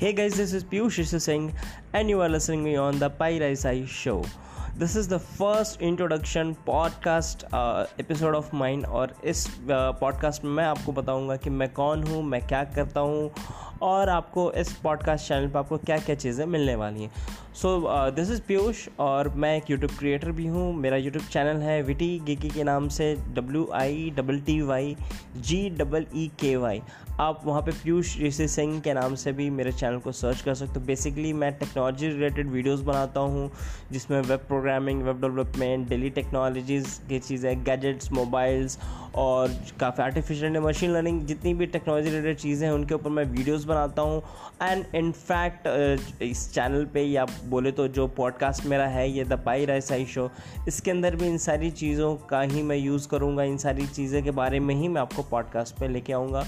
Hey guys, this is Piyush Singh, and you are listening me on the Pai Sai show. This is the first introduction podcast episode of mind और इस podcast uh, में मैं आपको बताऊँगा कि मैं कौन हूँ मैं क्या करता हूँ और आपको इस पॉडकास्ट चैनल पर आपको क्या क्या चीज़ें मिलने वाली हैं। सो दिस इज़ पीयूष और मैं एक यूट्यूब क्रिएटर भी हूँ। मेरा यूट्यूब चैनल है विटी गिकी के नाम से W I double T Y G double E K Y आप वहाँ पे पीयूष ऋषि सिंह के नाम से भी मेरे चैनल को सर्च कर सकते हो। बेसिकली मैं टेक्नोलॉजी रिलेटेड वीडियोस बनाता हूँ, जिसमें web programming web development daily technologies की चीज़ें गैजेट्स मोबाइल्स और काफ़ी आर्टिफिशियल मशीन लर्निंग जितनी भी टेक्नोलॉजी रिलेटेड चीज़ें हैं, उनके ऊपर मैं वीडियोज़ बनाता हूँ। एंड इनफैक्ट इस चैनल पे या बोले तो जो पॉडकास्ट मेरा है, ये the pi Rai Sai show इसके अंदर भी इन सारी चीज़ों का ही मैं यूज़ करूँगा। इन सारी चीज़ों के बारे में ही मैं आपको पॉडकास्ट पर लेके आऊँगा।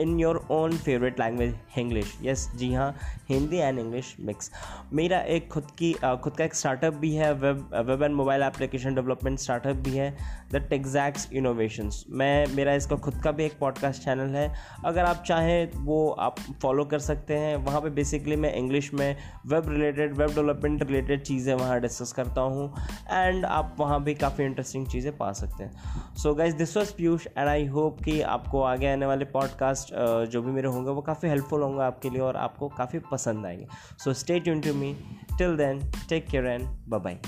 In your own favourite language English yes जी हाँ हिंदी एंड इंग्लिश मिक्स मेरा एक खुद की खुद का एक स्टार्टअप भी है web web and mobile application development startup भी है द टेक्जैक्स इनोवेशंस मैं, मेरा इसका खुद का भी एक पॉडकास्ट चैनल है। अगर आप चाहें, वो आप फॉलो कर सकते हैं। वहाँ पे बेसिकली मैं इंग्लिश में web related web development related चीज़ें वहाँ डिस्कस करता हूँ एंड आप वहाँ भी काफ़ी इंटरेस्टिंग चीज़ें पा सकते हैं। So guys this was Piyush and I hope कि आपको आगे आने वाले पॉडकास्ट जो भी मेरे होंगे वो काफ़ी हेल्पफुल होंगे आपके लिए और आपको काफ़ी पसंद आएँगे। So stay tune to me till then take care and bye